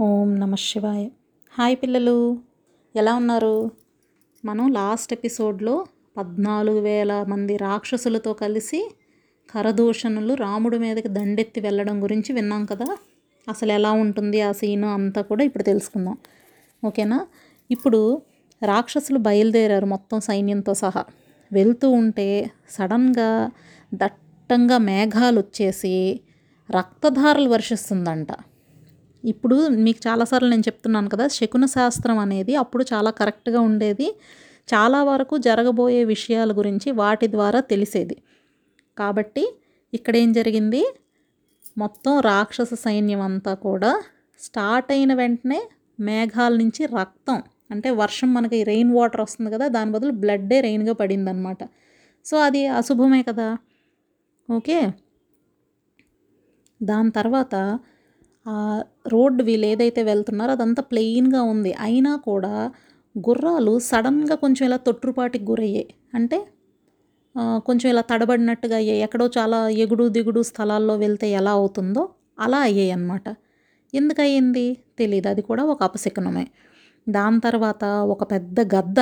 ఓం నమ శివాయ. హాయ్ పిల్లలు ఎలా ఉన్నారు? మనం లాస్ట్ ఎపిసోడ్లో పద్నాలుగు వేల మంది రాక్షసులతో కలిసి కరదూషణులు రాముడి మీదకి దండెత్తి వెళ్ళడం గురించి విన్నాం కదా? అసలు ఎలా ఉంటుంది ఆ సీను అంతా కూడా ఇప్పుడు తెలుసుకుందాం. ఓకేనా? ఇప్పుడు రాక్షసులు బయలుదేరారు మొత్తం సైన్యంతో సహా. వెళ్తూ ఉంటే సడన్గా దట్టంగా మేఘాలు వచ్చేసి రక్తధారలు వర్షిస్తుందంట. ఇప్పుడు మీకు చాలాసార్లు నేను చెప్తున్నాను కదా శకున శాస్త్రం అనేది అప్పుడు చాలా కరెక్ట్గా ఉండేది. చాలా వరకు జరగబోయే విషయాల గురించి వాటి ద్వారా తెలిసేది. కాబట్టి ఇక్కడ ఏం జరిగింది? మొత్తం రాక్షస సైన్యం అంతా కూడా స్టార్ట్ అయిన వెంటనే మేఘాల నుంచి రక్తం అంటే వర్షం మనకి రెయిన్ వాటర్ వస్తుంది కదా దాని బదులు బ్లడ్డే రెయిన్గా పడిందనమాట సో అది అశుభమే కదా. ఓకే? దాని తర్వాత ఆ రోడ్డు వీళ్ళు ఏదైతే వెళ్తున్నారో అదంతా ప్లెయిన్గా ఉంది. అయినా కూడా గుర్రాలు సడన్గా కొంచెం ఇలా తొట్టుపాటికి గురయ్యాయి. అంటే కొంచెం ఇలా తడబడినట్టుగా అయ్యాయి. ఎక్కడో చాలా ఎగుడు దిగుడు స్థలాల్లో వెళ్తే ఎలా అవుతుందో అలా అయ్యాయి అన్నమాట. ఎందుకయ్యింది తెలియదు అది కూడా ఒక అపశకునమే. దాని తర్వాత ఒక పెద్ద గద్ద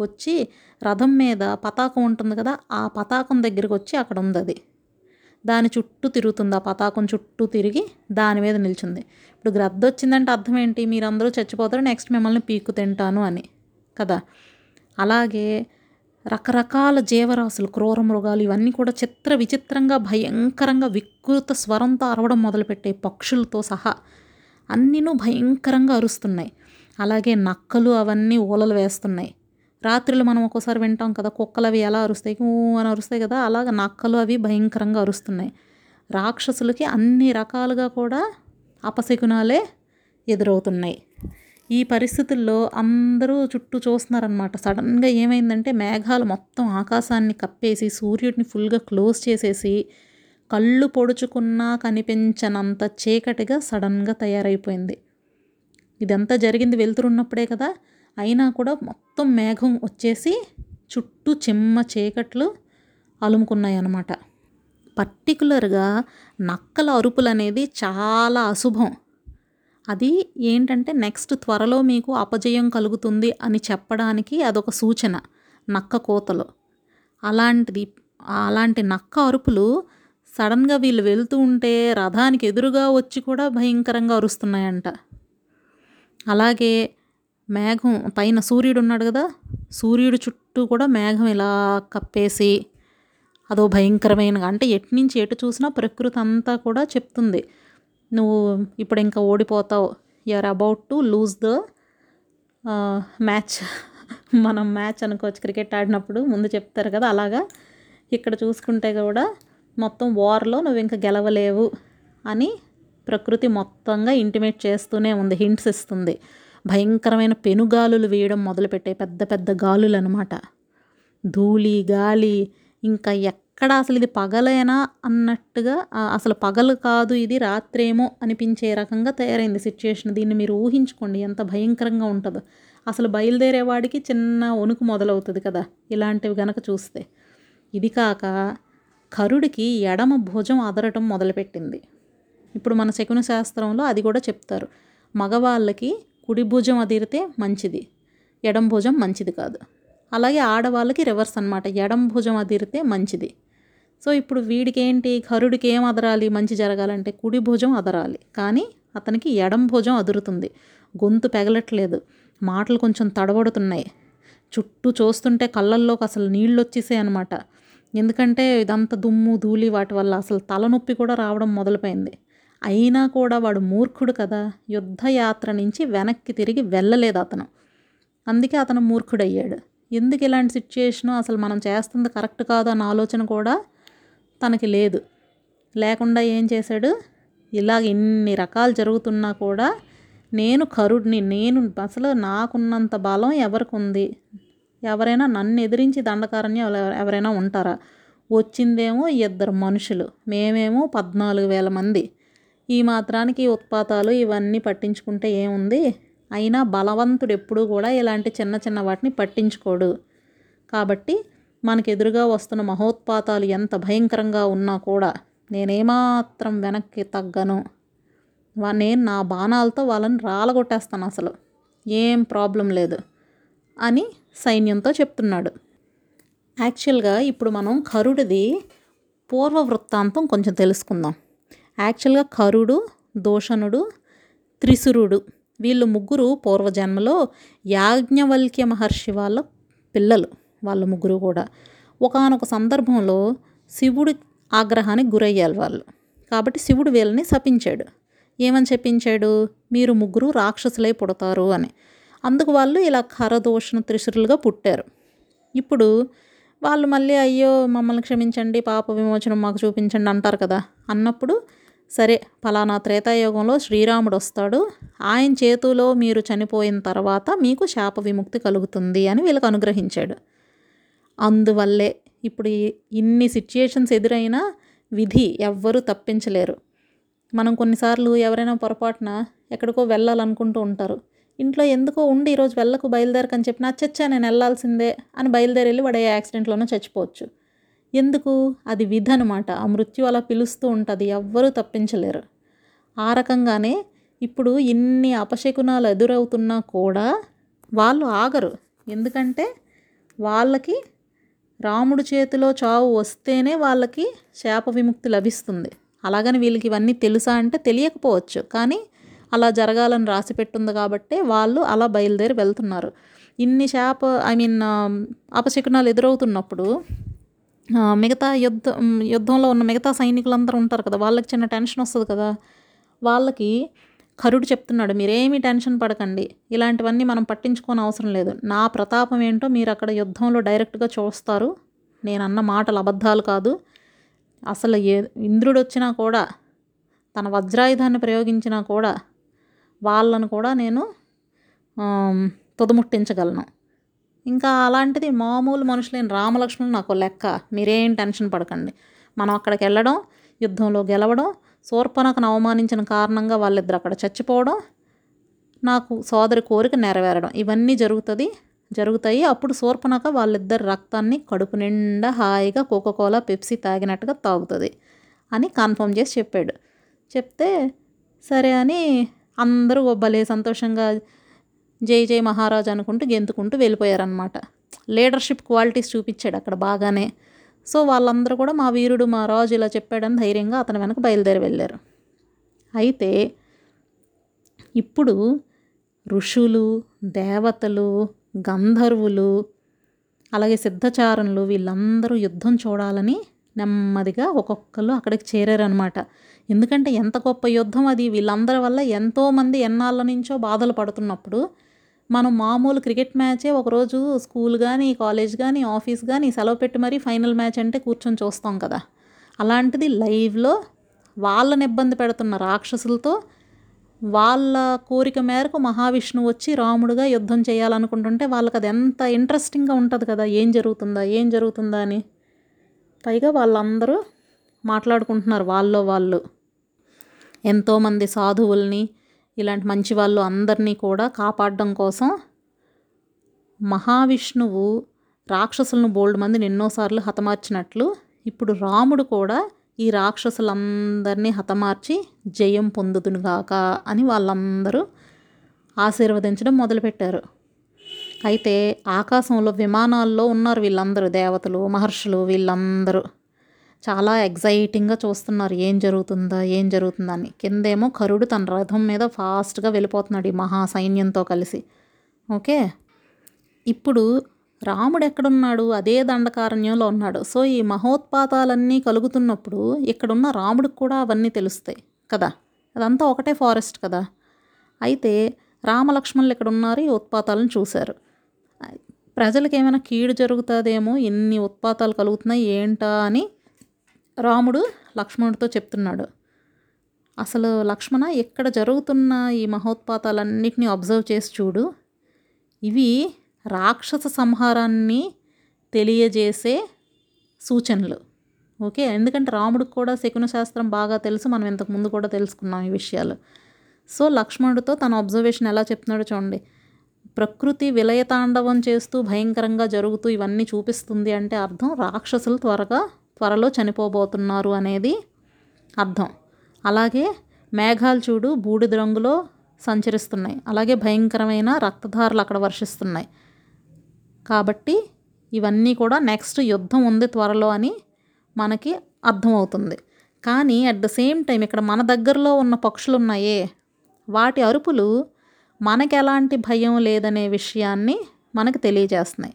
వచ్చి రథం మీద పతాకం ఉంటుంది కదా ఆ పతాకం దగ్గరికి వచ్చి అక్కడ ఉంది అది. దాని చుట్టూ తిరుగుతుంది ఆ పతాకం చుట్టూ తిరిగి దాని మీద నిల్చుంది. ఇప్పుడు గ్రద్ద వచ్చిందంటే అర్థం ఏంటి? మీరందరూ చచ్చిపోతారు నెక్స్ట్ మిమ్మల్ని పీక్కు తింటాను అని. కదా? అలాగే రకరకాల జీవరాశులు క్రూర మృగాలు ఇవన్నీ కూడా చిత్ర విచిత్రంగా భయంకరంగా వికృత స్వరంతో అరవడం మొదలుపెట్టే పక్షులతో సహా అన్నీను భయంకరంగా అరుస్తున్నాయి. అలాగే నక్కలు అవన్నీ ఊలలు వేస్తున్నాయి. రాత్రులు మనం ఒక్కోసారి వింటాం కదా కుక్కలు అవి ఎలా అరుస్తాయి? ఊ అని అరుస్తాయి కదా అలాగ నక్కలు అవి భయంకరంగా అరుస్తున్నాయి. రాక్షసులకి అన్ని రకాలుగా కూడా అపశకునాలే ఎదురవుతున్నాయి. ఈ పరిస్థితుల్లో అందరూ చుట్టూ చూస్తున్నారనమాట సడన్గా ఏమైందంటే మేఘాలు మొత్తం ఆకాశాన్ని కప్పేసి సూర్యుడిని ఫుల్గా క్లోజ్ చేసేసి కళ్ళు పొడుచుకున్నా కనిపించనంత చీకటిగా సడన్గా తయారైపోయింది. ఇదంతా జరిగింది వెళ్తురున్నప్పుడే కదా అయినా కూడా మొత్తం మేఘం వచ్చేసి చుట్టూ చిమ్మ చీకట్లు అలుముకున్నాయి అన్నమాట పర్టికులర్గా నక్కల అరుపులు అనేది చాలా అశుభం. అది ఏంటంటే నెక్స్ట్ త్వరలో మీకు అపజయం కలుగుతుంది అని చెప్పడానికి అదొక సూచన నక్క కోతలు. అలాంటిది అలాంటి నక్క అరుపులు సడన్గా వీళ్ళు వెళ్తూ ఉంటే రథానికి ఎదురుగా వచ్చి కూడా భయంకరంగా అరుస్తున్నాయంట. అలాగే మేఘం పైన సూర్యుడు ఉన్నాడు కదా సూర్యుడు చుట్టూ కూడా మేఘం ఇలా కప్పేసి అదో భయంకరమైన అంటే ఎటు నుంచి ఎటు చూసినా ప్రకృతి అంతా కూడా చెప్తుంది. నువ్వు ఇప్పుడు ఇంకా ఓడిపోతావు. Are about to lose the match మనం మ్యాచ్ అనుకోవచ్చు క్రికెట్ ఆడినప్పుడు ముందు చెప్తారు కదా అలాగా. ఇక్కడ చూసుకుంటే కూడా మొత్తం వార్లో నువ్వు ఇంకా గెలవలేవు అని ప్రకృతి మొత్తంగా ఇంటిమేట్ చేస్తూనే ఉంది హింట్స్ ఇస్తుంది. భయంకరమైన పెనుగాలులు వేయడం మొదలుపెట్టాయి పెద్ద పెద్ద గాలులు అనమాట ధూళి గాలి ఇంకా ఎక్కడ అసలు ఇది పగలేనా అన్నట్టుగా అసలు పగలు కాదు ఇది రాత్రేమో అనిపించే రకంగా తయారైంది సిచ్యుయేషన్. దీన్ని మీరు ఊహించుకోండి ఎంత భయంకరంగా ఉంటుందో. అసలు బయలుదేరేవాడికి చిన్న వణుకు మొదలవుతుంది కదా ఇలాంటివి గనక చూస్తే. ఇది కాక కరుడికి ఎడమ భుజం అదరటం మొదలుపెట్టింది. ఇప్పుడు మన శకున శాస్త్రంలో అది కూడా చెప్తారు. మగవాళ్ళకి కుడి భుజం అదిరితే మంచిది ఎడం భుజం మంచిది కాదు. అలాగే ఆడవాళ్ళకి రివర్స్ అన్నమాట ఎడం భుజం అదిరితే మంచిది. సో ఇప్పుడు వీడికి ఏంటి కరుడికి ఏం అదరాలి మంచి జరగాలంటే కుడి భుజం అదరాలి. కానీ అతనికి ఎడం భుజం అదురుతుంది గొంతు పెగలట్లేదు మాటలు కొంచెం తడబడుతున్నాయి. చుట్టూ చూస్తుంటే కళ్ళల్లోకి అసలు నీళ్ళు వచ్చేసాయి అనమాట ఎందుకంటే ఇదంతా దుమ్ము ధూళి వాటి వల్ల అసలు తలనొప్పి కూడా రావడం మొదలుపోయింది. అయినా కూడా వాడు మూర్ఖుడు కదా. యుద్ధయాత్ర నుంచి వెనక్కి తిరిగి వెళ్ళలేదు అతను. అందుకే అతను మూర్ఖుడయ్యాడు. ఎందుకు ఇలాంటి సిచ్యుయేషను అసలు మనం చేస్తుంది కరెక్ట్ కాదు అన్న ఆలోచన కూడా తనకి లేదు. లేకుండా ఏం చేశాడు? ఇలాగ ఇన్ని రకాలు జరుగుతున్నా కూడా నేను కరుడిని నేను అసలు నాకున్నంత బలం ఎవరికి ఉంది? ఎవరైనా నన్ను ఎదిరించి దండకారణ్యం ఎవరైనా ఉంటారా? వచ్చిందేమో ఇద్దరు మనుషులు. మేమేమో పద్నాలుగు వేల మంది. ఈ మాత్రానికి ఉత్పాతాలు ఇవన్నీ పట్టించుకుంటే ఏముంది? అయినా బలవంతుడు ఎప్పుడూ కూడా ఇలాంటి చిన్న చిన్న వాటిని పట్టించుకోడు. కాబట్టి మనకు ఎదురుగా వస్తున్న మహోత్పాతాలు ఎంత భయంకరంగా ఉన్నా కూడా నేనేమాత్రం వెనక్కి తగ్గను. నేను నా బాణాలతో వాళ్ళని రాలగొట్టేస్తాను అసలు. ఏం ప్రాబ్లం లేదు అని సైన్యంతో చెప్తున్నాడు. యాక్చువల్గా ఇప్పుడు మనం కరుడిది పూర్వ వృత్తాంతం కొంచెం తెలుసుకుందాం. యాక్చువల్గా కరుడు దోషణుడు త్రిశురుడు. వీళ్ళు ముగ్గురు పూర్వజన్మలో యాజ్ఞవల్క్య మహర్షి వాళ్ళ పిల్లలు వాళ్ళ ముగ్గురు కూడా. ఒకానొక సందర్భంలో శివుడి ఆగ్రహానికి గురయ్యారు వాళ్ళు. కాబట్టి శివుడు వీళ్ళని శపించాడు. ఏమని చెప్పించాడు మీరు ముగ్గురు రాక్షసులై పుడతారు అని. అందుకు వాళ్ళు ఇలా ఖరదోషణ త్రిశురులుగా పుట్టారు. ఇప్పుడు వాళ్ళు మళ్ళీ అయ్యో మమ్మల్ని క్షమించండి పాప విమోచనం మాకు చూపించండి అంటారు కదా. అన్నప్పుడు సరే ఫలానా త్రేతాయుగంలో శ్రీరాముడు వస్తాడు ఆయన చేతిలో మీరు చనిపోయిన తర్వాత మీకు శాప విముక్తి కలుగుతుంది అని వీళ్ళకి అనుగ్రహించాడు. అందువల్లే ఇప్పుడు ఇన్ని సిచ్యుయేషన్స్ ఎదురైనా విధి ఎవ్వరూ తప్పించలేరు. మనం కొన్నిసార్లు ఎవరైనా పొరపాటున ఎక్కడికో వెళ్ళాలనుకుంటూ ఉంటారు. ఇంట్లో ఎందుకో ఉండి ఈరోజు వెళ్ళకు బయలుదేరకని చెప్పిన చచ్చా నేను వెళ్ళాల్సిందే అని బయలుదేరి వెళ్ళి వాడు ఏ యాక్సిడెంట్లోనో చచ్చిపోవచ్చు. ఎందుకు? అది విధ అనమాట ఆ మృత్యు అలా పిలుస్తూ ఉంటుంది. ఎవ్వరూ తప్పించలేరు. ఆ రకంగానే ఇప్పుడు ఇన్ని అపశకునాలు ఎదురవుతున్నా కూడా వాళ్ళు ఆగరు. ఎందుకంటే వాళ్ళకి రాముడి చేతిలో చావు వస్తేనే వాళ్ళకి శాప విముక్తి లభిస్తుంది. అలాగని వీళ్ళకి ఇవన్నీ తెలుసా అంటే తెలియకపోవచ్చు. కానీ అలా జరగాలని రాసి పెట్టుంది కాబట్టి వాళ్ళు అలా బయలుదేరి వెళ్తున్నారు. ఇన్ని శాప ఐ మీన్ అపశకునాలు ఎదురవుతున్నప్పుడు మిగతా యుద్ధ యుద్ధంలో ఉన్న మిగతా సైనికులందరూ ఉంటారు కదా వాళ్ళకి చిన్న టెన్షన్ వస్తుంది కదా. వాళ్ళకి కరుడు చెప్తున్నాడు మీరేమీ టెన్షన్ పడకండి ఇలాంటివన్నీ మనం పట్టించుకోని అవసరం లేదు. నా ప్రతాపం ఏంటో మీరు అక్కడ యుద్ధంలో డైరెక్ట్గా చూస్తారు. నేను అన్న మాటలు అబద్ధాలు కాదు. అసలు ఏ ఇంద్రుడు వచ్చినా కూడా తన వజ్రాయుధాన్ని ప్రయోగించినా కూడా వాళ్ళను కూడా నేను తుదముట్టించగలను. ఇంకా అలాంటిది మామూలు మనుషులైన రామలక్ష్మణులు నాకు లెక్క. మీరేం టెన్షన్ పడకండి. మనం అక్కడికి వెళ్ళడం యుద్ధంలో గెలవడం శూర్పణకను అవమానించిన కారణంగా వాళ్ళిద్దరు అక్కడ చచ్చిపోవడం నాకు సోదరి కోరిక నెరవేరడం ఇవన్నీ జరుగుతుంది జరుగుతాయి. అప్పుడు శూర్పణక వాళ్ళిద్దరి రక్తాన్ని కడుపు నిండా హాయిగా కోకోకోలా పెప్సీ తాగినట్టుగా తాగుతుంది అని కన్ఫర్మ్ చేసి చెప్పాడు. చెప్తే సరే అని అందరూ భలే సంతోషంగా జై జై మహారాజ్ అనుకుంటూ గెంతుకుంటూ వెళ్ళిపోయారనమాట లీడర్షిప్ క్వాలిటీస్ చూపించాడు అక్కడ బాగానే. సో వాళ్ళందరూ కూడా మా వీరుడు మా రాజు ఇలా చెప్పాడని ధైర్యంగా అతని వెనక బయలుదేరి వెళ్ళారు. అయితే ఇప్పుడు ఋషులు దేవతలు గంధర్వులు అలాగే సిద్ధచారణులు వీళ్ళందరూ యుద్ధం చూడాలని నెమ్మదిగా ఒక్కొక్కరు అక్కడికి చేరారనమాట ఎందుకంటే ఎంత గొప్ప యుద్ధం అది. వీళ్ళందరి వల్ల ఎంతోమంది ఎన్నాళ్ళ నుంచో బాధలు పడుతున్నప్పుడు మనం మామూలు క్రికెట్ మ్యాచే ఒకరోజు స్కూల్ కానీ కాలేజ్ కానీ ఆఫీస్ కానీ సెలవు పెట్టి మరీ ఫైనల్ మ్యాచ్ అంటే కూర్చొని చూస్తాం కదా. అలాంటిది లైవ్లో వాళ్ళని ఇబ్బంది పెడుతున్న రాక్షసులతో వాళ్ళ కోరిక మేరకు మహావిష్ణువు వచ్చి రాముడుగా యుద్ధం చేయాలనుకుంటుంటే వాళ్ళకి అది ఎంత ఇంట్రెస్టింగ్గా ఉంటుంది కదా ఏం జరుగుతుందా ఏం జరుగుతుందా అని. పైగా వాళ్ళందరూ మాట్లాడుకుంటున్నారు వాళ్ళలో వాళ్ళు. ఎంతోమంది సాధువుల్ని ఇలాంటి మంచి వాళ్ళు అందరినీ కూడా కాపాడడం కోసం మహావిష్ణువు రాక్షసులను బోల్డ్ మందిని ఎన్నోసార్లు హతమార్చినట్లు ఇప్పుడు రాముడు కూడా ఈ రాక్షసులందరినీ హతమార్చి జయం పొందుదునుగాక అని వాళ్ళందరూ ఆశీర్వదించడం మొదలుపెట్టారు. అయితే ఆకాశంలో విమానాల్లో ఉన్నారు వీళ్ళందరూ దేవతలు మహర్షులు వీళ్ళందరూ. చాలా ఎగ్జైటింగ్గా చూస్తున్నారు. ఏం జరుగుతుందా? ఏం జరుగుతుందని. అని కిందేమో కరుడు తన రథం మీద ఫాస్ట్గా వెళ్ళిపోతున్నాడు ఈ మహా సైన్యంతో కలిసి. ఓకే? ఇప్పుడు రాముడు ఎక్కడున్నాడు అదే దండకారణ్యంలో ఉన్నాడు. సో ఈ మహోత్పాతాలన్నీ కలుగుతున్నప్పుడు ఇక్కడున్న రాముడికి కూడా అవన్నీ తెలుస్తాయి కదా? అదంతా ఒకటే ఫారెస్ట్ కదా? అయితే రామలక్ష్మణులు ఇక్కడ ఉన్నారు ఈ ఉత్పాతాలను చూశారు. ప్రజలకు ఏమైనా కీడు జరుగుతుందేమో? ఎన్ని ఉత్పాతాలు కలుగుతున్నాయి ఏంటా అని రాముడు లక్ష్మణుడితో చెప్తున్నాడు. అసలు లక్ష్మణ ఇక్కడ జరుగుతున్న ఈ మహోత్పాతాలన్నిటినీ అబ్జర్వ్ చేసి చూడు. ఇవి రాక్షస సంహారాన్ని తెలియజేసే సూచనలు. ఓకే? ఎందుకంటే రాముడికి కూడా శకున శాస్త్రం బాగా తెలుసు మనం ఇంతకు ముందు కూడా తెలుసుకున్నాం ఈ విషయాలు. సో లక్ష్మణుడితో తన అబ్జర్వేషన్ ఎలా చెప్తున్నాడో చూడండి. ప్రకృతి విలయతాండవం చేస్తూ భయంకరంగా జరుగుతూ ఇవన్నీ చూపిస్తుంది అంటే అర్థం రాక్షసులు త్వరగా త్వరలో చనిపోబోతున్నారు అనేది అర్థం. అలాగే మేఘాలు చూడు బూడిద రంగులో సంచరిస్తున్నాయి. అలాగే భయంకరమైన రక్తధారలు అక్కడ వర్షిస్తున్నాయి. కాబట్టి ఇవన్నీ కూడా నెక్స్ట్ యుద్ధం ఉంది త్వరలో అని మనకి అర్థమవుతుంది. కానీ అట్ ద సేమ్ టైం ఇక్కడ మన దగ్గరలో ఉన్న పక్షులు ఉన్నాయే వాటి అరుపులు మనకు ఎలాంటి భయం లేదనే విషయాన్ని మనకు తెలియజేస్తున్నాయి.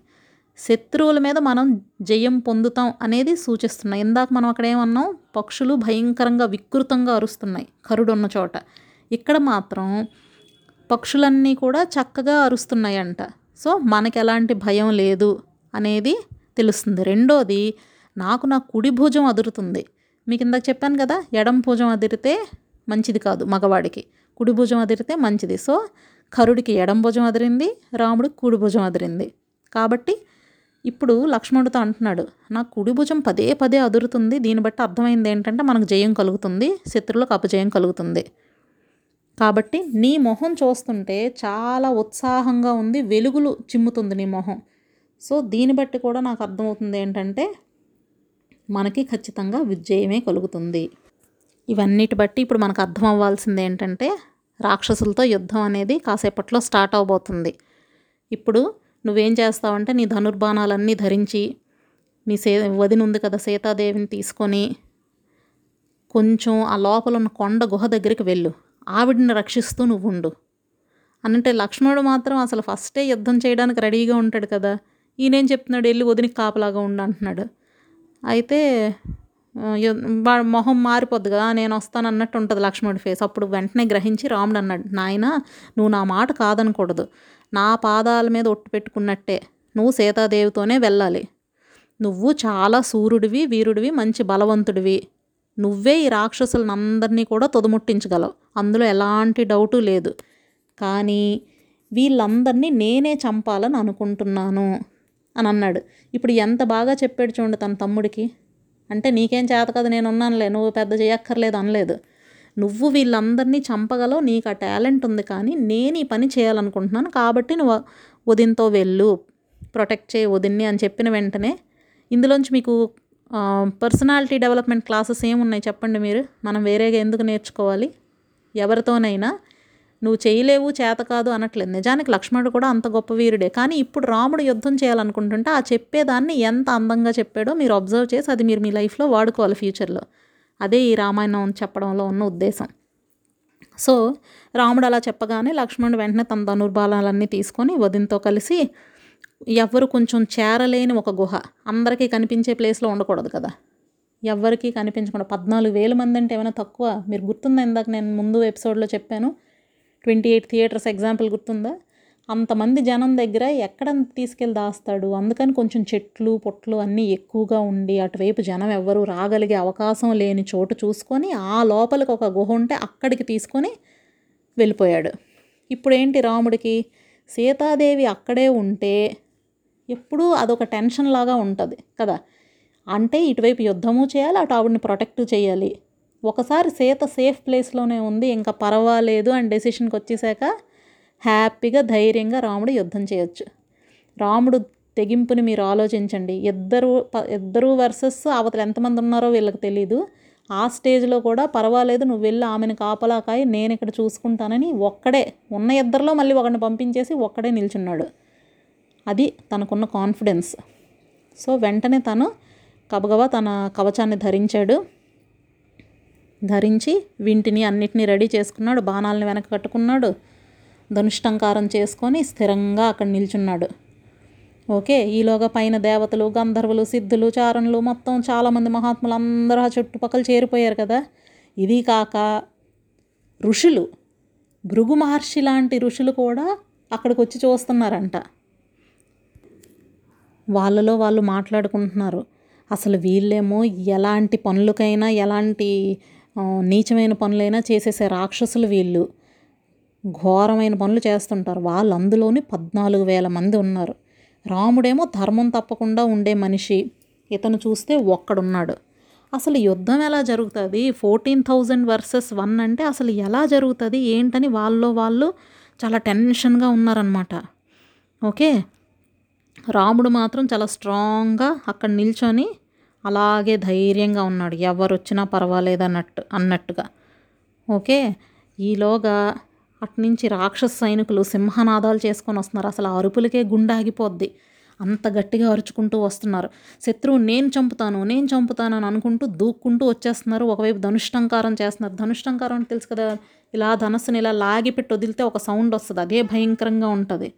శత్రువుల మీద మనం జయం పొందుతాం అనేది సూచిస్తున్నాయి. ఇందాక మనం అక్కడ ఏమన్నాం? పక్షులు భయంకరంగా వికృతంగా అరుస్తున్నాయి కరుడున్న చోట. ఇక్కడ మాత్రం పక్షులన్నీ కూడా చక్కగా అరుస్తున్నాయంట. సో మనకి ఎలాంటి భయం లేదు అనేది తెలుస్తుంది. రెండోది నాకు నా కుడి భుజం అదురుతుంది. మీకు ఇందాక చెప్పాను కదా ఎడం భుజం అదిరితే మంచిది కాదు మగవాడికి. కుడి భుజం అదిరితే మంచిది. సో కరుడికి ఎడం భుజం అదిరింది రాముడికి కుడి భుజం అదిరింది. కాబట్టి ఇప్పుడు లక్ష్మణుడితో అంటున్నాడు నా కుడి భుజం పదే పదే అదురుతుంది దీన్ని బట్టి అర్థమైంది ఏంటంటే మనకు జయం కలుగుతుంది శత్రువులకు అపజయం కలుగుతుంది. కాబట్టి నీ మొహం చూస్తుంటే చాలా ఉత్సాహంగా ఉంది వెలుగులు చిమ్ముతుంది నీ మొహం. సో దీన్ని బట్టి కూడా నాకు అర్థమవుతుంది ఏంటంటే మనకి ఖచ్చితంగా విజయమే కలుగుతుంది. ఇవన్నిటి బట్టి ఇప్పుడు మనకు అర్థం అవ్వాల్సింది ఏంటంటే రాక్షసులతో యుద్ధం అనేది కాసేపట్లో స్టార్ట్ అవబోతుంది. ఇప్పుడు నువ్వేం చేస్తావంటే నీ ధనుర్బాణాలన్నీ ధరించి నీ సే వదిన ఉంది కదా సీతాదేవిని తీసుకొని కొంచెం ఆ లోపల ఉన్న కొండ గుహ దగ్గరికి వెళ్ళు. ఆవిడని రక్షిస్తూ నువ్వు ఉండు అనంటే లక్ష్మణుడు మాత్రం అసలు ఫస్టే యుద్ధం చేయడానికి రెడీగా ఉంటాడు కదా. ఈయనేం చెప్తున్నాడు? వెళ్ళి వదినికి కాపలాగా ఉండు అంటున్నాడు. అయితే మొహం మారిపోద్ది కదా నేను వస్తాను అన్నట్టు ఉంటుంది లక్ష్మణుడి ఫేస్ అప్పుడు వెంటనే గ్రహించి రాముడు అన్నాడు నాయన నువ్వు నా మాట కాదనకూడదు. నా పాదాల మీద ఒట్టు పెట్టుకున్నట్టే నువ్వు సీతాదేవితోనే వెళ్ళాలి. నువ్వు చాలా సూర్యుడివి వీరుడివి మంచి బలవంతుడివి. నువ్వే ఈ రాక్షసులను అందరినీ కూడా తొదముట్టించగలవు. అందులో ఎలాంటి డౌటు లేదు. కానీ వీళ్ళందరినీ నేనే చంపాలని అనుకుంటున్నాను అని అన్నాడు. ఇప్పుడు ఎంత బాగా చెప్పాడు చూడండి తన తమ్ముడికి. అంటే నీకేం చేత కదా నేను ఉన్నానులే నువ్వు పెద్ద చేయక్కర్లేదు అనలేదు. నువ్వు వీళ్ళందరినీ చంపగలవు నీకు ఆ టాలెంట్ ఉంది కానీ నేను ఈ పని చేయాలనుకుంటున్నాను కాబట్టి నువ్వు ఉదిన్తో వెళ్ళు ప్రొటెక్ట్ చేయి ఉదిన్ని అని చెప్పిన వెంటనే ఇందులోంచి మీకు పర్సనాలిటీ డెవలప్మెంట్ క్లాసెస్ ఏమున్నాయి చెప్పండి మీరు? మనం వేరేగా ఎందుకు నేర్చుకోవాలి? ఎవరితోనైనా నువ్వు చేయలేవు చేత కాదు అనట్లేదు. నిజానికి లక్ష్మణుడు కూడా అంత గొప్ప వీరుడే. కానీ ఇప్పుడు రాముడు యుద్ధం చేయాలనుకుంటుంటే ఆ చెప్పేదాన్ని ఎంత అందంగా చెప్పాడో మీరు అబ్జర్వ్ చేసి అది మీరు మీ లైఫ్లో వాడుకోవాలి ఫ్యూచర్లో. అదే ఈ రామాయణం చెప్పడంలో ఉన్న ఉద్దేశం. సో రాముడు అలా చెప్పగానే లక్ష్మణుడు వెంటనే తన ధనుర్బాలన్నీ తీసుకొని వదినతో కలిసి ఎవ్వరు కొంచెం చేరలేని ఒక గుహ అందరికీ కనిపించే ప్లేస్లో ఉండకూడదు కదా. ఎవ్వరికీ కనిపించకుండా పద్నాలుగు వేల మంది అంటే ఏమైనా తక్కువ? మీరు గుర్తుందా ఇందాక నేను ముందు ఎపిసోడ్లో చెప్పాను? ట్వంటీ ఎయిట్ థియేటర్స్ ఎగ్జాంపుల్ గుర్తుందా? అంతమంది జనం దగ్గర ఎక్కడ తీసుకెళ్ళి దాస్తాడు? అందుకని కొంచెం చెట్లు పొట్లు అన్నీ ఎక్కువగా ఉండి అటువైపు జనం ఎవ్వరూ రాగలిగే అవకాశం లేని చోటు చూసుకొని ఆ లోపలికి ఒక గుహ ఉంటే అక్కడికి తీసుకొని వెళ్ళిపోయాడు. ఇప్పుడు ఏంటి రాముడికి? సీతాదేవి అక్కడే ఉంటే ఎప్పుడూ అదొక టెన్షన్ లాగా ఉంటుంది కదా. అంటే ఇటువైపు యుద్ధము చేయాలి అటు ఆవిడని ప్రొటెక్ట్ చేయాలి. ఒకసారి సీత సేఫ్ ప్లేస్లోనే ఉంది ఇంకా పర్వాలేదు అని డెసిషన్కి వచ్చేసాక హ్యాపీగా ధైర్యంగా రాముడు యుద్ధం చేయొచ్చు. రాముడు తెగింపుని మీరు ఆలోచించండి. ఇద్దరు ఇద్దరు వర్సెస్ అవతల ఎంతమంది ఉన్నారో వీళ్ళకి తెలీదు. ఆ స్టేజ్లో కూడా పర్వాలేదు నువ్వు వెళ్ళి ఆమెను కాపలాకాయి నేను ఇక్కడ చూసుకుంటానని ఒక్కడే ఉన్న ఇద్దరిలో మళ్ళీ ఒకరిని పంపించేసి ఒక్కడే నిల్చున్నాడు. అది తనకున్న కాన్ఫిడెన్స్. సో వెంటనే తను గబగబా తన కవచాన్ని ధరించాడు. ధరించి వింటిని అన్నిటినీ రెడీ చేసుకున్నాడు బాణాలని వెనక కట్టుకున్నాడు. ధనుష్టంకారం చేసుకొని స్థిరంగా అక్కడ నిల్చున్నాడు. ఓకే ఈలోగా పైన దేవతలు గంధర్వులు సిద్ధులు చారణులు మొత్తం చాలామంది మహాత్ములు అందరూ ఆ చుట్టుపక్కల చేరిపోయారు కదా. ఇది కాక ఋషులు భృగు మహర్షి లాంటి ఋషులు కూడా అక్కడికి వచ్చి చూస్తున్నారంట. వాళ్ళలో వాళ్ళు మాట్లాడుకుంటున్నారు. అసలు వీళ్ళేమో ఎలాంటి పనులకైనా ఎలాంటి నీచమైన పనులైనా చేసేసే రాక్షసులు వీళ్ళు. ఘోరమైన పనులు చేస్తుంటారు. వాళ్ళు అందులోని పద్నాలుగు వేల మంది ఉన్నారు. రాముడేమో ధర్మం తప్పకుండా ఉండే మనిషి. ఇతను చూస్తే ఒక్కడున్నాడు. అసలు యుద్ధం ఎలా జరుగుతుంది? ఫోర్టీన్ థౌజండ్ వర్సెస్ వన్ అంటే అసలు ఎలా జరుగుతుంది? ఏంటని వాళ్ళలో వాళ్ళు చాలా టెన్షన్గా ఉన్నారనమాట ఓకే? రాముడు మాత్రం చాలా స్ట్రాంగ్గా అక్కడ నిల్చొని అలాగే ధైర్యంగా ఉన్నాడు. ఎవరు వచ్చినా పర్వాలేదు అన్నట్టు అన్నట్టుగా. ఓకే? ఈలోగా అట్నుంచి రాక్షస సైనికులు సింహనాదాలు చేసుకొని వస్తున్నారు. అసలు అరుపులకే గుండాగిపోద్ది అంత గట్టిగా అరుచుకుంటూ వస్తున్నారు. శత్రువు నేను చంపుతాను నేను చంపుతాను అని అనుకుంటూ దూక్కుంటూ వచ్చేస్తున్నారు. ఒకవైపు ధనుష్టంకారం చేస్తున్నారు. ధనుష్టంకారం అని తెలుసు కదా ఇలా ధనస్సుని ఇలా లాగిపెట్టి వదిలితే ఒక సౌండ్ వస్తుంది. అదే భయంకరంగా ఉంటుంది.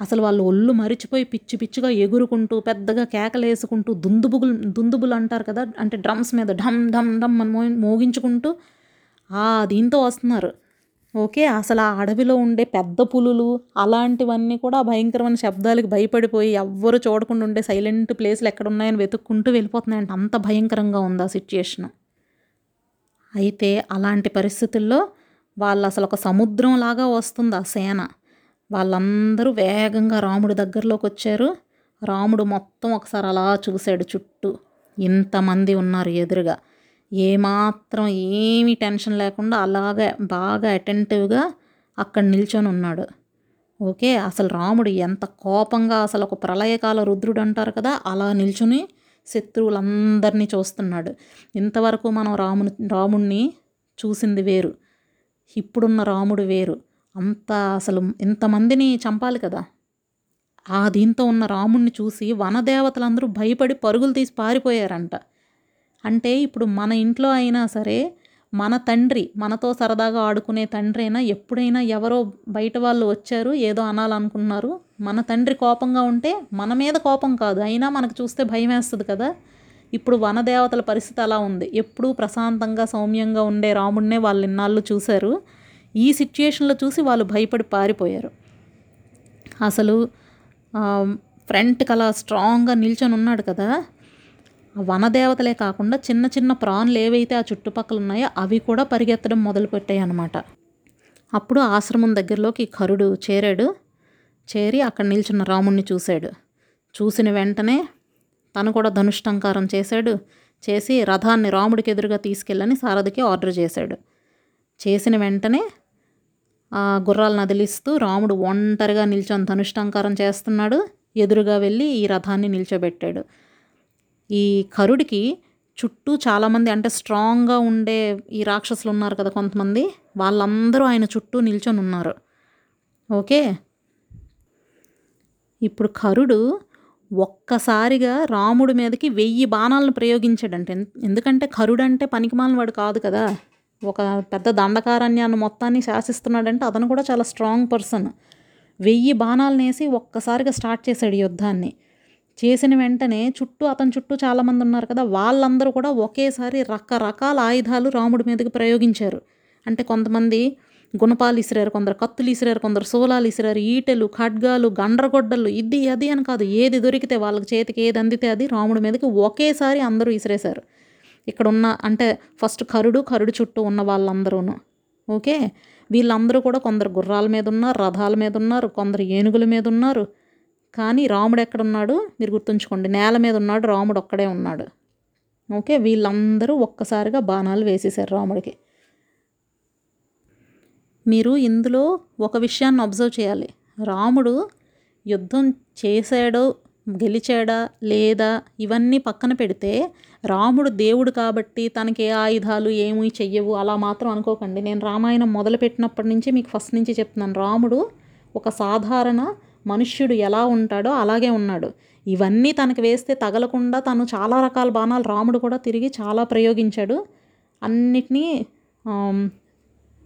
అసలు వాళ్ళు ఒళ్ళు మరిచిపోయి పిచ్చి పిచ్చిగా ఎగురుకుంటూ పెద్దగా కేకలేసుకుంటూ దుందుబుగులు దుందుబులు అంటారు కదా అంటే డ్రమ్స్ మీద ఢమ్ ఢమ్ ఢమ్ అని మో మోగించుకుంటూ దీంతో వస్తున్నారు. ఓకే అసలు ఆ అడవిలో ఉండే పెద్ద పులులు అలాంటివన్నీ కూడా భయంకరమైన శబ్దాలకు భయపడిపోయి ఎవ్వరు చూడకుండా ఉండే సైలెంట్ ప్లేస్లు ఎక్కడ ఉన్నాయని వెతుక్కుంటూ వెళ్ళిపోతున్నాయంట. అంత భయంకరంగా ఉంది ఆ సిచ్యుయేషన్. అయితే అలాంటి పరిస్థితుల్లో వాళ్ళు అసలు ఒక సముద్రం లాగా వస్తుంది ఆ సేన. వాళ్ళందరూ వేగంగా రాముడి దగ్గరలోకి వచ్చారు. రాముడు మొత్తం ఒకసారి అలా చూశాడు చుట్టూ. ఇంతమంది ఉన్నారు ఎదురుగా. ఏమాత్రం ఏమీ టెన్షన్ లేకుండా అలాగే బాగా అటెంటివ్గా అక్కడ నిల్చొని ఉన్నాడు. ఓకే అసలు రాముడు ఎంత కోపంగా అసలు ఒక ప్రళయకాల రుద్రుడు అంటారు కదా అలా నిల్చుని శత్రువులందరినీ చూస్తున్నాడు. ఇంతవరకు మనం రాముని రాముణ్ణి చూసింది వేరు. ఇప్పుడున్న రాముడు వేరు. అంత అసలు ఇంతమందిని చంపాలి కదా. ఆ దీంతో ఉన్న రాముణ్ణి చూసి వనదేవతలందరూ భయపడి పరుగులు తీసి పారిపోయారంట. అంటే ఇప్పుడు మన ఇంట్లో అయినా సరే మన తండ్రి మనతో సరదాగా ఆడుకునే తండ్రి అయినా ఎప్పుడైనా ఎవరో బయట వాళ్ళు వచ్చారు ఏదో అనాలనుకున్నారు మన తండ్రి కోపంగా ఉంటే మన మీద కోపం కాదు. అయినా మనకు చూస్తే భయం వేస్తుంది కదా. ఇప్పుడు వనదేవతల పరిస్థితి అలా ఉంది. ఎప్పుడూ ప్రశాంతంగా సౌమ్యంగా ఉండే రాముడినే వాళ్ళు ఇన్నాళ్ళు చూశారు. ఈ సిచ్యుయేషన్లో చూసి వాళ్ళు భయపడి పారిపోయారు. అసలు ఫ్రంట్కి అలా స్ట్రాంగ్గా నిల్చొని ఉన్నాడు కదా. వనదేవతలే కాకుండా చిన్న చిన్న ప్రాణులు ఏవైతే ఆ చుట్టుపక్కల ఉన్నాయో అవి కూడా పరిగెత్తడం మొదలుపెట్టాయి అన్నమాట. అప్పుడు ఆశ్రమం దగ్గరలోకి కరుడు చేరాడు. చేరి అక్కడ నిల్చున్న రాముణ్ణి చూశాడు. చూసిన వెంటనే తను కూడా ధనుష్టంకారం చేశాడు. చేసి రథాన్ని రాముడికి ఎదురుగా తీసుకెళ్ళని సారథికి ఆర్డర్ చేశాడు. చేసిన వెంటనే ఆ గుర్రాలను అదిలిస్తూ రాముడు ఒంటరిగా నిల్చొని ధనుష్టంకారం చేస్తున్నాడు. ఎదురుగా వెళ్ళి ఈ రథాన్ని నిల్చోబెట్టాడు. ఈ కరుడికి చుట్టూ చాలామంది అంటే స్ట్రాంగ్గా ఉండే ఈ రాక్షసులు ఉన్నారు కదా కొంతమంది. వాళ్ళందరూ ఆయన చుట్టూ నిల్చొని ఉన్నారు. ఓకే? ఇప్పుడు కరుడు ఒక్కసారిగా రాముడి మీదకి వెయ్యి బాణాలను ప్రయోగించాడంటే. ఎందుకంటే కరుడు అంటే పనికిమాలిన వాడు కాదు కదా. ఒక పెద్ద దండకారణ్యాన్ని మొత్తాన్ని శాసిస్తున్నాడంటే అతను కూడా చాలా స్ట్రాంగ్ పర్సన్. వెయ్యి బాణాలను వేసి ఒక్కసారిగా స్టార్ట్ చేశాడు యుద్ధాన్ని. చేసిన వెంటనే చుట్టూ అతని చుట్టూ చాలామంది ఉన్నారు కదా వాళ్ళందరూ కూడా ఒకేసారి రకరకాల ఆయుధాలు రాముడి మీదకి ప్రయోగించారు. అంటే కొంతమంది గుణపాలు ఇసిరారు కొందరు కత్తులు ఇసిరారు కొందరు సోలాలు ఇసిరారు ఈటెలు ఖడ్గాలు గండ్రగొడ్డలు ఇది అది అని కాదు ఏది దొరికితే వాళ్ళకి చేతికి ఏది అందితే అది రాముడి మీదకి ఒకేసారి అందరూ ఇసిరేశారు. ఇక్కడ ఉన్న అంటే ఫస్ట్ కరుడు కరుడు చుట్టూ ఉన్న వాళ్ళందరూను ఓకే? వీళ్ళందరూ కూడా కొందరు గుర్రాల మీద ఉన్నారు రథాల మీద ఉన్నారు కొందరు ఏనుగుల మీద ఉన్నారు కానీ రాముడు ఎక్కడున్నాడు? మీరు గుర్తుంచుకోండి. నేల మీద ఉన్నాడు రాముడు ఒక్కడే ఉన్నాడు. ఓకే? వీళ్ళందరూ ఒక్కసారిగా బాణాలు వేసేశారు రాముడికి. మీరు ఇందులో ఒక విషయాన్ని అబ్జర్వ్ చేయాలి. రాముడు యుద్ధం చేశాడో గెలిచాడా లేదా ఇవన్నీ పక్కన పెడితే రాముడు దేవుడు కాబట్టి తనకి ఏ ఆయుధాలు ఏమీ చెయ్యవు. అలా మాత్రం అనుకోకండి. నేను రామాయణం మొదలుపెట్టినప్పటి నుంచి మీకు ఫస్ట్ నుంచి చెప్తున్నాను. రాముడు ఒక సాధారణ మనుష్యుడు ఎలా ఉంటాడో అలాగే ఉన్నాడు. ఇవన్నీ తనకు వేస్తే తగలకుండా తను చాలా రకాల బాణాలు రాముడు కూడా తిరిగి చాలా ప్రయోగించాడు. అన్నిటినీ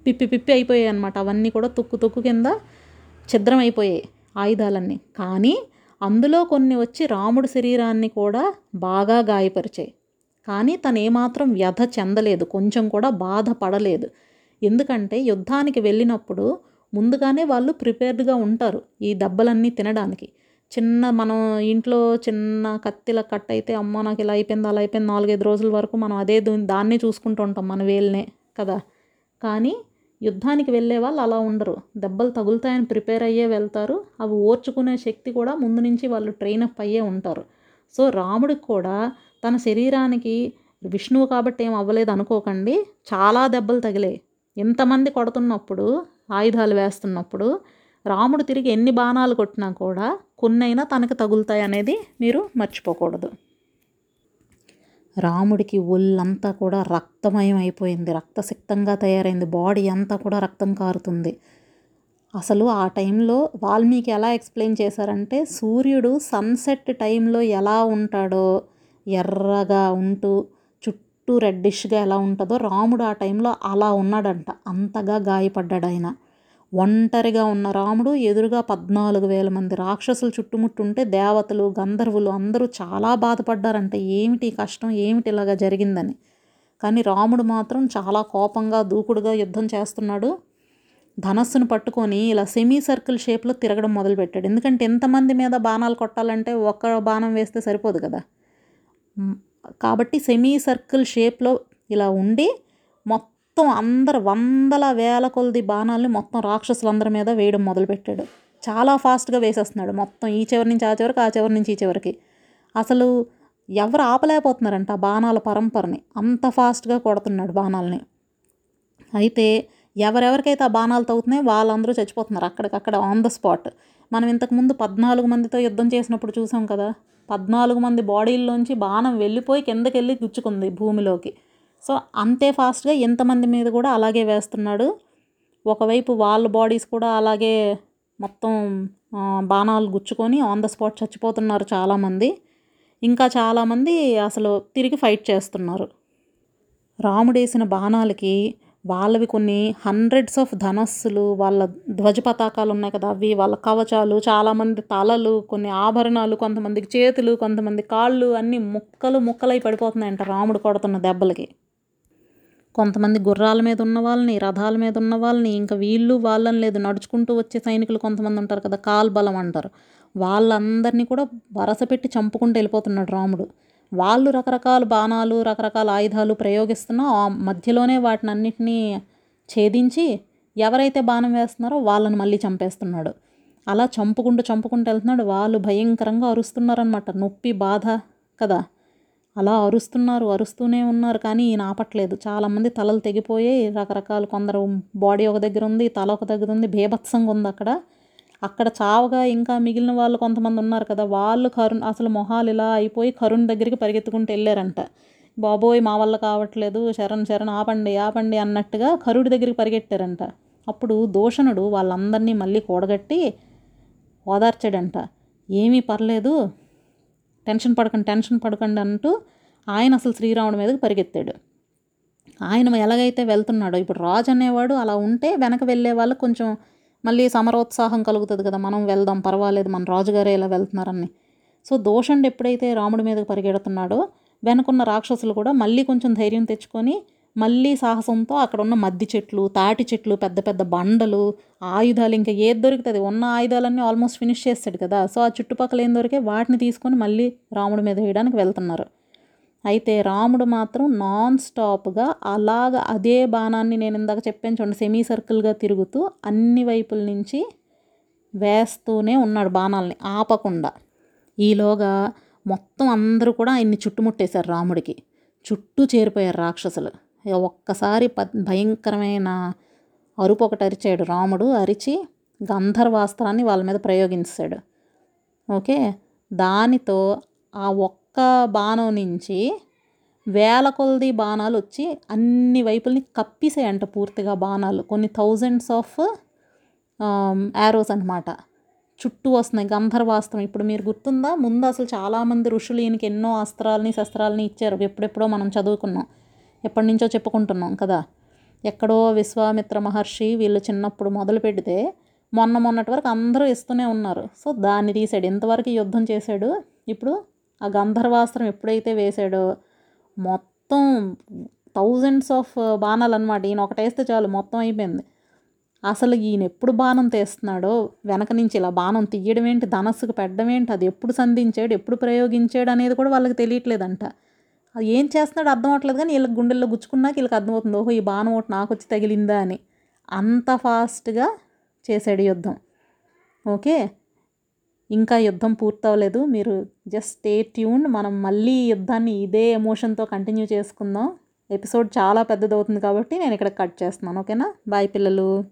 పిప్పి పిప్పి అయిపోయాయి అనమాట అవన్నీ కూడా తుక్కు తుక్కు కింద ఛిద్రం అయిపోయాయి ఆయుధాలన్నీ. కానీ అందులో కొన్ని వచ్చి రాముడి శరీరాన్ని కూడా బాగా గాయపరిచాయి. కానీ తను ఏమాత్రం వ్యధ చెందలేదు. కొంచెం కూడా బాధపడలేదు. ఎందుకంటే యుద్ధానికి వెళ్ళినప్పుడు ముందుగానే వాళ్ళు ప్రిపేర్డ్గా ఉంటారు ఈ దెబ్బలన్నీ తినడానికి. చిన్న మనం ఇంట్లో చిన్న కత్తిల కట్ అయితే అమ్మ నాకు ఇలా అయిపోయింది అలా అయిపోయింది నాలుగైదు రోజుల వరకు మనం అదే దాన్నే చూసుకుంటూ ఉంటాం మన వేలునే కదా. కానీ యుద్ధానికి వెళ్ళే వాళ్ళు అలా ఉండరు. దెబ్బలు తగులుతాయని ప్రిపేర్ అయ్యే వెళ్తారు. అవి ఓర్చుకునే శక్తి కూడా ముందు నుంచి వాళ్ళు ట్రైన్ అప్ అయ్యే ఉంటారు. సో రాముడికి కూడా తన శరీరానికి విష్ణువు కాబట్టి ఏం అవ్వలేదు అనుకోకండి. చాలా దెబ్బలు తగిలాయి. ఎంతమంది కొడుతున్నప్పుడు ఆయుధాలు వేస్తున్నప్పుడు రాముడు తిరిగి ఎన్ని బాణాలు కొట్టినా కూడా కొన్నైనా తనకు తగులుతాయి అనేది మీరు మర్చిపోకూడదు. రాముడికి ఒళ్ళంతా కూడా రక్తమయం అయిపోయింది రక్తసిక్తంగా తయారైంది. బాడీ అంతా కూడా రక్తం కారుతుంది. అసలు ఆ టైంలో వాల్మీకి ఎలా ఎక్స్ప్లెయిన్ చేశారంటే సూర్యుడు సన్సెట్ టైంలో ఎలా ఉంటాడో ఎర్రగా ఉంటూ చుట్టూ రెడ్డిష్గా ఎలా ఉంటుందో రాముడు ఆ టైంలో అలా ఉన్నాడంట. అంతగా గాయపడ్డాడు ఆయన. ఒంటరిగా ఉన్న రాముడు ఎదురుగా పద్నాలుగు వేల మంది రాక్షసులు చుట్టుముట్టుంటే దేవతలు గంధర్వులు అందరూ చాలా బాధపడ్డారంట. ఏమిటి కష్టం? ఏమిటి ఇలాగా జరిగిందని. కానీ రాముడు మాత్రం చాలా కోపంగా దూకుడుగా యుద్ధం చేస్తున్నాడు. ధనస్సును పట్టుకొని ఇలా సెమీ సర్కిల్ షేప్లో తిరగడం మొదలుపెట్టాడు. ఎందుకంటే ఎంతమంది మీద బాణాలు కొట్టాలంటే ఒక్క బాణం వేస్తే సరిపోదు కదా. కాబట్టి సెమీ సర్కిల్ షేప్లో ఇలా ఉండి మొత్తం అందరు వందల వేల కొలది బాణాలని మొత్తం రాక్షసులందరి మీద వేయడం మొదలుపెట్టాడు. చాలా ఫాస్ట్గా వేసేస్తున్నాడు. మొత్తం ఈ చివరి నుంచి ఆ చివరికి ఆ చివరి నుంచి ఈ చివరికి. అసలు ఎవరు ఆపలేకపోతున్నారంట ఆ బాణాల పరంపరని. అంత ఫాస్ట్గా కొడుతున్నాడు బాణాలని. అయితే ఎవరెవరికైతే ఆ బాణాలు తగ్గుతున్నాయో వాళ్ళందరూ చచ్చిపోతున్నారు అక్కడికక్కడ ఆన్ ద స్పాట్ మనం ఇంతకుముందు పద్నాలుగు మందితో యుద్ధం చేసినప్పుడు చూసాం కదా. పద్నాలుగు మంది బాడీల్లోంచి బాణం వెళ్ళిపోయి కిందకి వెళ్ళి గుచ్చుకుంది భూమిలోకి. సో అంతే ఫాస్ట్గా ఎంతమంది మీద కూడా అలాగే వేస్తున్నాడు. ఒకవైపు వాళ్ళ బాడీస్ కూడా అలాగే మొత్తం బాణాలు గుచ్చుకొని ఆన్ ద స్పాట్ చచ్చిపోతున్నారు చాలామంది. ఇంకా చాలామంది అసలు తిరిగి ఫైట్ చేస్తున్నారు. రాముడేసిన బాణాలకి వాళ్ళవి కొన్ని హండ్రెడ్స్ ఆఫ్ ధనస్సులు వాళ్ళ ధ్వజ పతాకాలు ఉన్నాయి కదా అవి వాళ్ళ కవచాలు చాలామంది తలలు కొన్ని ఆభరణాలు కొంతమందికి చేతులు కొంతమంది కాళ్ళు అన్నీ ముక్కలు ముక్కలై పడిపోతున్నాయంట రాముడు కొడుతున్న దెబ్బలకి. కొంతమంది గుర్రాల మీద ఉన్న వాళ్ళని రథాల మీద ఉన్న వాళ్ళని ఇంకా వీళ్ళు వాళ్ళని లేదు నడుచుకుంటూ వచ్చే సైనికులు కొంతమంది ఉంటారు కదా కాల్బలం అంటారు. వాళ్ళందరినీ కూడా వరస పెట్టి చంపుకుంటూ వెళ్ళిపోతున్నాడు రాముడు. వాళ్ళు రకరకాల బాణాలు రకరకాల ఆయుధాలు ప్రయోగిస్తున్నా ఆ మధ్యలోనే వాటిని అన్నిటినీ ఛేదించి ఎవరైతే బాణం వేస్తున్నారో వాళ్ళని మళ్ళీ చంపేస్తున్నాడు. అలా చంపుకుంటూ చంపుకుంటూ వెళ్తున్నాడు. వాళ్ళు భయంకరంగా అరుస్తున్నారనమాట నొప్పి బాధ కదా. అలా అరుస్తున్నారు అరుస్తూనే ఉన్నారు కానీ ఈయన ఆపట్లేదు. చాలామంది తలలు తెగిపోయి రకరకాల కొందరు బాడీ ఒక దగ్గర ఉంది తల ఒక దగ్గర ఉంది భీభత్సంగా ఉంది అక్కడ. అక్కడ చావగా ఇంకా మిగిలిన వాళ్ళు కొంతమంది ఉన్నారు కదా వాళ్ళు కరుణ్ అసలు మొహాలు ఇలా అయిపోయి కరుణ్ దగ్గరికి పరిగెత్తుకుంటూ వెళ్ళారంట. బాబోయ్ మా వల్ల కావట్లేదు శరణ్ శరణ్ ఆపండి ఆపండి అన్నట్టుగా కరుడి దగ్గరికి పరిగెట్టారంట. అప్పుడు దూషణుడు వాళ్ళందరినీ మళ్ళీ కూడగట్టి ఓదార్చాడంట. ఏమీ పర్లేదు టెన్షన్ పడకండి టెన్షన్ పడకండి అంటూ ఆయన అసలు శ్రీరాముడి మీదకి పరిగెత్తాడు. ఆయన ఎలాగైతే వెళ్తున్నాడో ఇప్పుడు రాజు అనేవాడు అలా ఉంటే వెనక వెళ్ళే వాళ్ళు కొంచెం మళ్ళీ సమరోత్సాహం కలుగుతుంది కదా మనం వెళ్దాం పర్వాలేదు మన రాజుగారే ఇలా వెళ్తున్నారని. సో దోషండి ఎప్పుడైతే రాముడి మీదకి పరిగెడుతున్నాడో వెనకున్న రాక్షసులు కూడా మళ్ళీ కొంచెం ధైర్యం తెచ్చుకొని మళ్ళీ సాహసంతో అక్కడ ఉన్న మద్ది చెట్లు తాటి చెట్లు పెద్ద పెద్ద బండలు ఆయుధాలు ఇంకా ఏది దొరుకుతుంది? ఉన్న ఆయుధాలన్నీ ఆల్మోస్ట్ ఫినిష్ చేస్తాడు కదా. సో ఆ చుట్టుపక్కల ఏం దొరికే వాటిని తీసుకొని మళ్ళీ రాముడి మీద వేయడానికి వెళ్తున్నారు. అయితే రాముడు మాత్రం నాన్ స్టాప్గా అలాగ అదే బాణాన్ని నేను ఇందాక చెప్పాను చూడండి సెమీ సర్కిల్గా తిరుగుతూ అన్ని వైపుల నుంచి వేస్తూనే ఉన్నాడు బాణాలని ఆపకుండా. ఈలోగా మొత్తం అందరూ కూడా ఆయన్ని చుట్టుముట్టేశారు రాముడికి. చుట్టూ చేరిపోయారు రాక్షసులు. ఒక్కసారి ప భయంకరమైన అరుపు ఒకటి అరిచాడు రాముడు. అరిచి గంధర్వాస్త్రాన్ని వాళ్ళ మీద ప్రయోగించాడు. ఓకే? దానితో ఆ ఒక్క బాణం నుంచి వేల కొలది బాణాలు వచ్చి అన్ని వైపుల్ని కప్పిసాయంట పూర్తిగా బాణాలు. కొన్ని థౌజండ్స్ ఆఫ్ యారోస్ అనమాట చుట్టూ వస్తున్నాయి. గంధర్వాస్త్రం. ఇప్పుడు మీరు గుర్తుందా? ముందు అసలు చాలామంది ఋషులు ఈయనకి ఎన్నో అస్త్రాలని శస్త్రాలని ఇచ్చారు. ఎప్పుడెప్పుడో మనం చదువుకున్నాం. ఎప్పటి నుంచో చెప్పుకుంటున్నాం కదా. ఎక్కడో విశ్వామిత్ర మహర్షి వీళ్ళు చిన్నప్పుడు మొదలు పెడితే మొన్న మొన్నటి వరకు అందరూ ఇస్తూనే ఉన్నారు. సో దాన్ని తీసాడు. ఎంతవరకు యుద్ధం చేశాడు. ఇప్పుడు ఆ గంధర్వాస్త్రం ఎప్పుడైతే వేశాడో మొత్తం థౌజండ్స్ ఆఫ్ బాణాలు అనమాట ఈయన ఒకటేస్తే చాలు మొత్తం అయిపోయింది. అసలు ఈయన ఎప్పుడు బాణం తీస్తున్నాడో వెనక నుంచి ఇలా బాణం తీయడం ఏంటి ధనస్సుకు పెట్టడం ఏంటి అది ఎప్పుడు సంధించాడు ఎప్పుడు ప్రయోగించాడు అనేది కూడా వాళ్ళకి తెలియట్లేదంట. అది ఏం చేస్తున్నాడు అర్థం అవ్వట్లేదు కానీ వీళ్ళకి గుండెల్లో గుచ్చుకున్నాక వీళ్ళకి అర్థమవుతుంది ఓహో ఈ బాణం ఒకటి నాకు వచ్చి తగిలిందా అని. అంత ఫాస్ట్గా చేశాడు యుద్ధం. ఓకే? ఇంకా యుద్ధం పూర్తవలేదు. మీరు జస్ట్ స్టే ట్యూన్ మనం మళ్ళీ యుద్ధాన్ని ఇదే ఎమోషన్తో కంటిన్యూ చేసుకుందాం. ఎపిసోడ్ చాలా పెద్దదవుతుంది కాబట్టి నేను ఇక్కడ కట్ చేస్తున్నాను. ఓకేనా బాయ్ పిల్లలు.